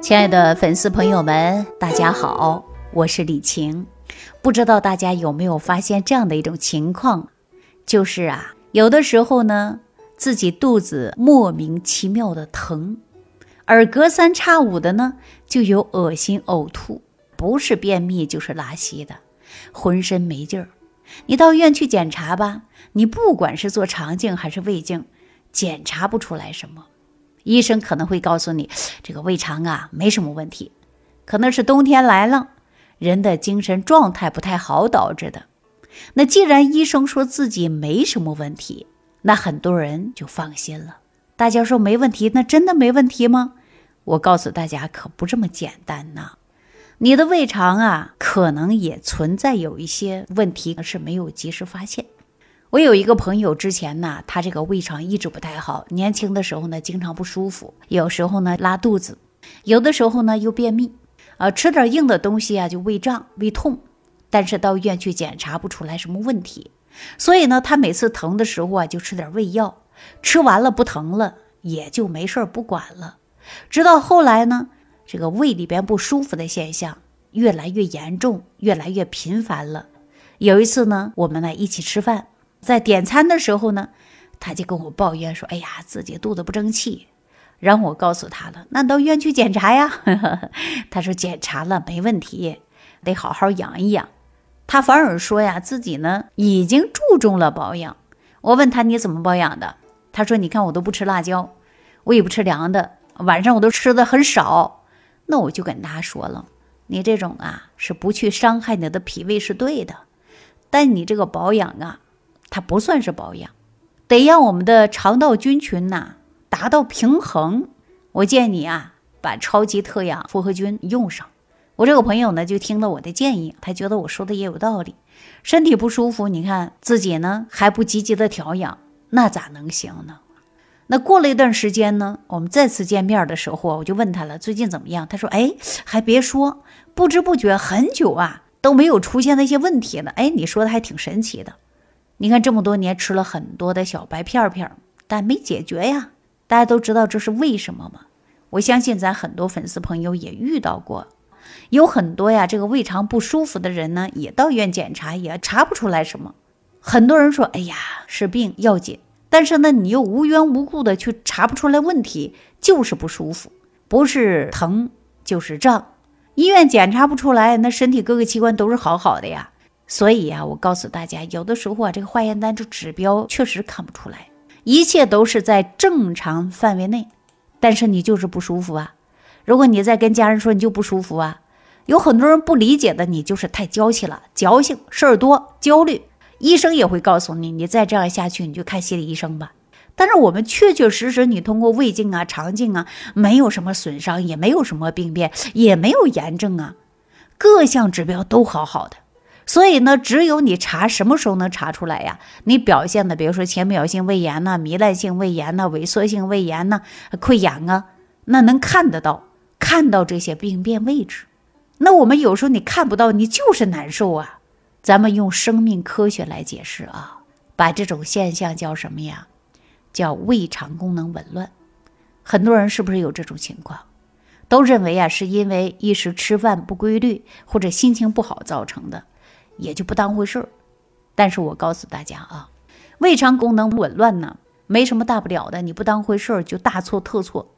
亲爱的粉丝朋友们，大家好，我是李晴。不知道大家有没有发现这样的一种情况，就是啊，有的时候呢，自己肚子莫名其妙的疼，而隔三差五的呢，就有恶心呕吐，不是便秘就是拉稀的，浑身没劲儿。你到医院去检查吧，你不管是做肠镜还是胃镜，检查不出来什么。医生可能会告诉你，这个胃肠啊没什么问题，可能是冬天来了，人的精神状态不太好导致的。那既然医生说自己没什么问题，那很多人就放心了。大家说没问题，那真的没问题吗？我告诉大家，可不这么简单呐。你的胃肠啊，可能也存在有一些问题是没有及时发现。我有一个朋友，之前呢，他这个胃肠一直不太好，年轻的时候呢，经常不舒服，有时候呢拉肚子，有的时候呢又便秘，啊，吃点硬的东西啊就胃胀、胃痛，但是到医院去检查不出来什么问题，所以呢，他每次疼的时候啊就吃点胃药，吃完了不疼了，也就没事不管了，直到后来呢，这个胃里边不舒服的现象越来越严重，越来越频繁了。有一次呢，我们呢一起吃饭。在点餐的时候呢，他就跟我抱怨说：“哎呀，自己肚子不争气。”然后我告诉他了：“那到医院去检查呀。”他说：“检查了没问题，得好好养一养。”他反而说呀，自己呢已经注重了保养。我问他：“你怎么保养的？”他说：“你看我都不吃辣椒，我也不吃凉的，晚上我都吃的很少。”那我就跟他说了：“你这种啊是不去伤害你的脾胃是对的，但你这个保养啊。”它不算是保养，得让我们的肠道菌群呐达到平衡。我建议你啊，把超级特养复合菌用上。我这个朋友呢，就听了我的建议，他觉得我说的也有道理。身体不舒服，你看自己呢还不积极的调养，那咋能行呢？那过了一段时间呢，我们再次见面的时候，我就问他了，最近怎么样？他说：“哎，还别说，不知不觉很久啊都没有出现那些问题了。”哎，你说的还挺神奇的。你看这么多年吃了很多的小白片片，但没解决呀。大家都知道这是为什么吗？我相信咱很多粉丝朋友也遇到过，有很多呀这个胃肠不舒服的人呢，也到医院检查也查不出来什么。很多人说，哎呀是病要紧，但是呢你又无缘无故的去查不出来问题，就是不舒服，不是疼就是胀，医院检查不出来，那身体各个器官都是好好的呀。所以呀，我告诉大家，有的时候啊，这个化验单这指标确实看不出来，一切都是在正常范围内，但是你就是不舒服啊。如果你再跟家人说你就不舒服啊，有很多人不理解的，你就是太娇气了，矫情，事儿多，焦虑。医生也会告诉你，你再这样下去，你就看心理医生吧。但是我们确确实实，你通过胃镜啊、肠镜啊，没有什么损伤，也没有什么病变，也没有炎症啊，各项指标都好好的。所以呢，只有你查什么时候能查出来呀？你表现的，比如说浅表性胃炎呐、糜烂性胃炎呐、萎缩性胃炎呐、溃疡啊，那能看得到，看到这些病变位置。那我们有时候你看不到，你就是难受啊。咱们用生命科学来解释啊，把这种现象叫什么呀？叫胃肠功能紊乱。很多人是不是有这种情况？都认为啊，是因为一时吃饭不规律或者心情不好造成的。也就不当回事儿，但是我告诉大家啊，胃肠功能紊乱呢，没什么大不了的，你不当回事儿就大错特错。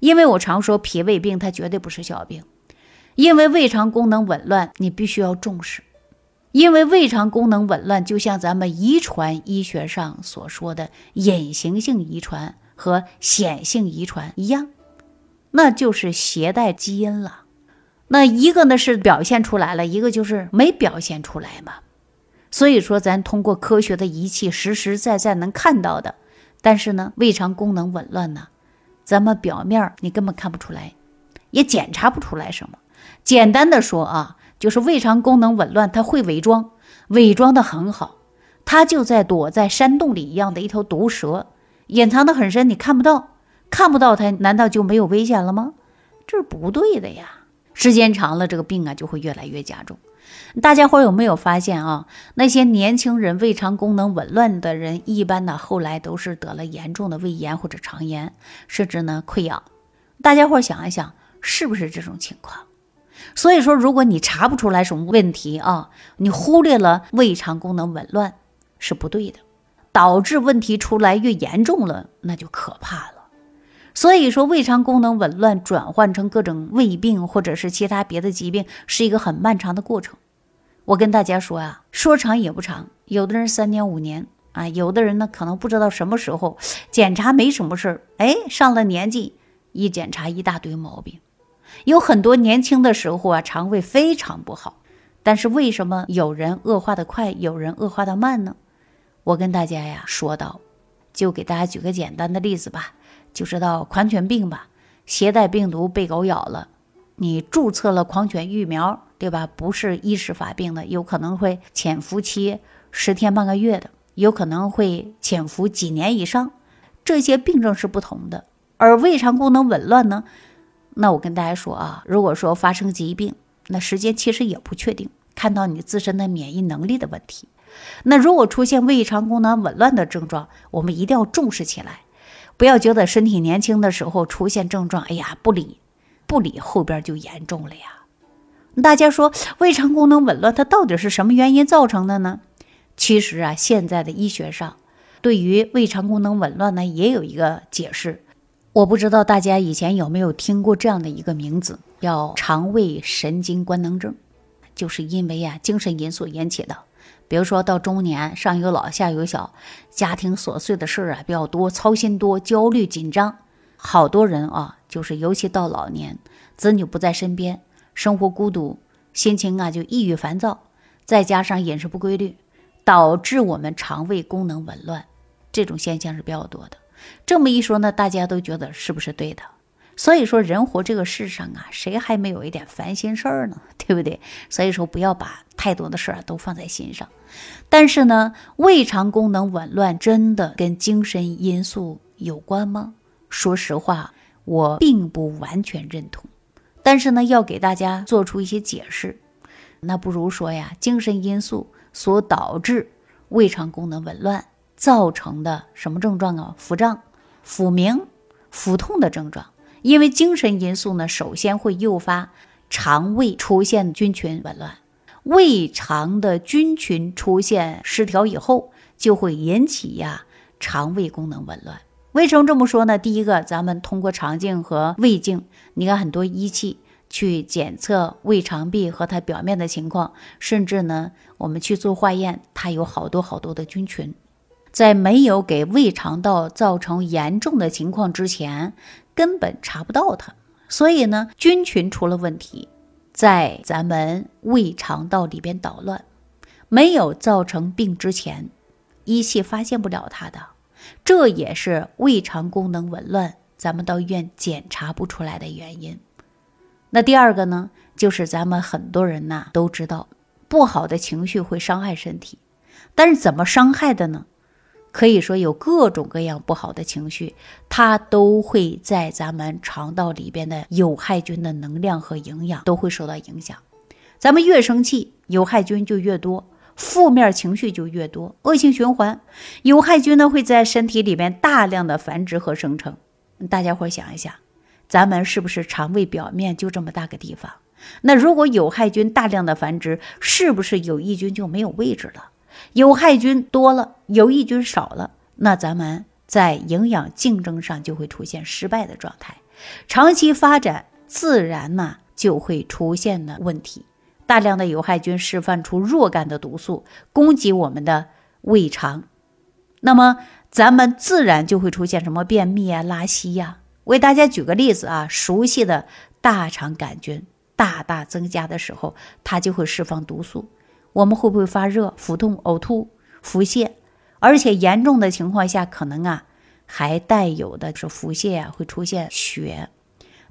因为我常说脾胃病它绝对不是小病，因为胃肠功能紊乱你必须要重视，因为胃肠功能紊乱就像咱们遗传医学上所说的隐形性遗传和显性遗传一样，那就是携带基因了。那一个呢是表现出来了，一个就是没表现出来嘛。所以说，咱通过科学的仪器实实在在能看到的，但是呢，胃肠功能紊乱呢，咱们表面你根本看不出来，也检查不出来什么。简单的说啊，就是胃肠功能紊乱，它会伪装，伪装的很好，它就在躲在山洞里一样的一条毒蛇，隐藏的很深，你看不到，看不到它，难道就没有危险了吗？这是不对的呀。时间长了，这个病啊就会越来越加重。大家伙有没有发现啊？那些年轻人胃肠功能紊乱的人，一般呢后来都是得了严重的胃炎或者肠炎，甚至呢溃疡。大家伙想一想，是不是这种情况？所以说，如果你查不出来什么问题啊，你忽略了胃肠功能紊乱是不对的，导致问题出来越严重了，那就可怕了。所以说，胃肠功能紊乱转换成各种胃病或者是其他别的疾病，是一个很漫长的过程。我跟大家说啊，说长也不长，有的人三年五年啊，有的人呢可能不知道什么时候检查没什么事儿，哎，上了年纪一检查一大堆毛病。有很多年轻的时候啊，肠胃非常不好，但是为什么有人恶化的快，有人恶化的慢呢？我跟大家呀说到，就给大家举个简单的例子吧，就知道狂犬病吧，携带病毒被狗咬了，你注册了狂犬疫苗，对吧？不是一时发病的，有可能会潜伏期十天半个月的，有可能会潜伏几年以上，这些病症是不同的。而胃肠功能紊乱呢？那我跟大家说啊，如果说发生疾病，那时间其实也不确定，看到你自身的免疫能力的问题。那如果出现胃肠功能紊乱的症状，我们一定要重视起来，不要觉得身体年轻的时候出现症状，哎呀不理不理，后边就严重了呀。大家说胃肠功能紊乱它到底是什么原因造成的呢？其实啊，现在的医学上对于胃肠功能紊乱呢也有一个解释。我不知道大家以前有没有听过这样的一个名字，叫肠胃神经官能症，就是因为呀精神因素引起的。比如说到中年，上有老下有小，家庭琐碎的事儿啊比较多，操心多，焦虑紧张。好多人啊，就是尤其到老年，子女不在身边，生活孤独，心情啊就抑郁烦躁，再加上饮食不规律，导致我们肠胃功能紊乱，这种现象是比较多的。这么一说呢，大家都觉得是不是对的？所以说，人活这个世上啊，谁还没有一点烦心事儿呢？对不对？所以说，不要把太多的事儿都放在心上。但是呢，胃肠功能紊乱真的跟精神因素有关吗？说实话，我并不完全认同。但是呢，要给大家做出一些解释，那不如说呀，精神因素所导致胃肠功能紊乱。造成的什么症状啊？腹胀、腹鸣、腹痛的症状。因为精神因素呢，首先会诱发肠胃出现菌群紊乱，胃肠的菌群出现失调以后，就会引起呀肠胃功能紊乱。为什么这么说呢？第一个，咱们通过肠镜和胃镜，你看很多仪器去检测胃肠壁和它表面的情况，甚至呢，我们去做化验，它有好多好多的菌群。在没有给胃肠道造成严重的情况之前，根本查不到它。所以呢，菌群出了问题，在咱们胃肠道里边捣乱，没有造成病之前，仪器发现不了它的。这也是胃肠功能紊乱，咱们到医院检查不出来的原因。那第二个呢，就是咱们很多人呐都知道，不好的情绪会伤害身体，但是怎么伤害的呢？可以说有各种各样不好的情绪，它都会在咱们肠道里边的有害菌的能量和营养都会受到影响。咱们越生气，有害菌就越多，负面情绪就越多，恶性循环。有害菌呢会在身体里边大量的繁殖和生成。大家伙想一想，咱们是不是肠胃表面就这么大个地方？那如果有害菌大量的繁殖，是不是有益菌就没有位置了？有害菌多了，有益菌少了，那咱们在营养竞争上就会出现失败的状态，长期发展自然呢就会出现的问题。大量的有害菌释放出若干的毒素，攻击我们的胃肠，那么咱们自然就会出现什么便秘啊、拉稀呀。为大家举个例子啊，熟悉的大肠杆菌大大增加的时候，它就会释放毒素。我们会不会发热、腹痛、呕吐、腹泻？而且严重的情况下，可能啊还带有的是腹泻啊，会出现血。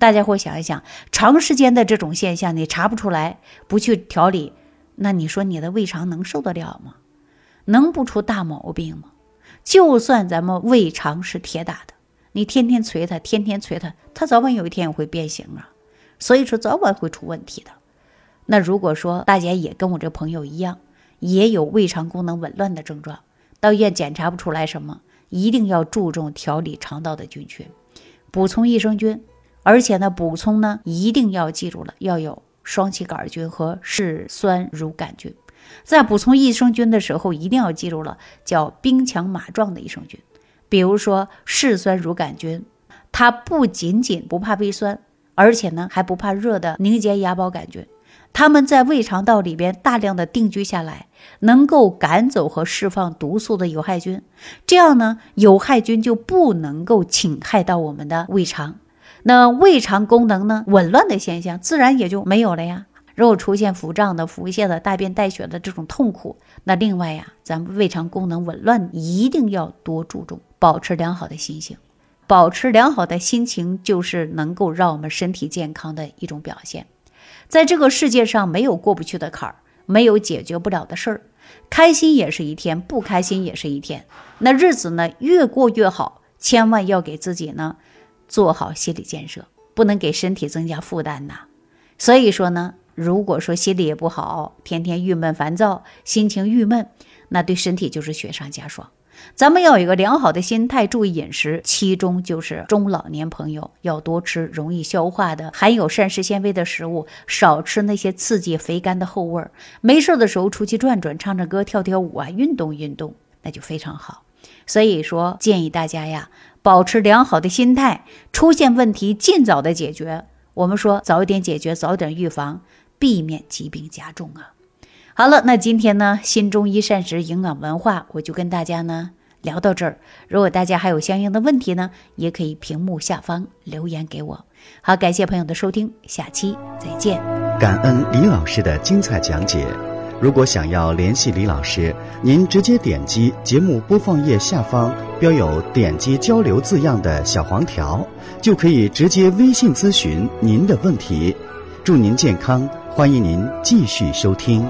大家伙想一想，长时间的这种现象你查不出来，不去调理，那你说你的胃肠能受得了吗？能不出大毛病吗？就算咱们胃肠是铁打的，你天天捶它，天天捶它，它早晚有一天也会变形啊。所以说，早晚会出问题的。那如果说大家也跟我这朋友一样，也有胃肠功能紊乱的症状，到医院检查不出来什么，一定要注重调理肠道的菌群，补充益生菌，而且呢，补充呢一定要记住了，要有双歧杆菌和嗜酸乳杆菌。在补充益生菌的时候，一定要记住了，叫兵强马壮的益生菌。比如说嗜酸乳杆菌，它不仅仅不怕胃酸，而且呢还不怕热的凝结芽孢杆菌。它们在胃肠道里边大量的定居下来，能够赶走和释放毒素的有害菌，这样呢，有害菌就不能够侵害到我们的胃肠，那胃肠功能呢紊乱的现象自然也就没有了呀。如果出现腹胀的、腹泻的、大便带血的这种痛苦，那另外呀，咱们胃肠功能紊乱，一定要多注重保持良好的心情，保持良好的心情就是能够让我们身体健康的一种表现。在这个世界上，没有过不去的坎儿，没有解决不了的事儿。开心也是一天，不开心也是一天。那日子呢，越过越好。千万要给自己呢做好心理建设，不能给身体增加负担呐。所以说呢，如果说心里也不好，天天郁闷烦躁，心情郁闷，那对身体就是雪上加霜。咱们要有一个良好的心态，注意饮食，其中就是中老年朋友要多吃容易消化的、含有膳食纤维的食物，少吃那些刺激肥甘的厚味儿。没事的时候出去转转，唱唱歌、跳跳舞啊，运动运动，那就非常好。所以说，建议大家呀，保持良好的心态，出现问题尽早的解决。我们说早一点解决，早点预防，避免疾病加重啊。好了，那今天呢，新中医膳食营养文化，我就跟大家呢聊到这儿。如果大家还有相应的问题呢，也可以屏幕下方留言给我。好，感谢朋友的收听，下期再见。感恩李老师的精彩讲解。如果想要联系李老师，您直接点击节目播放页下方标有“点击交流”字样的小黄条，就可以直接微信咨询您的问题。祝您健康，欢迎您继续收听。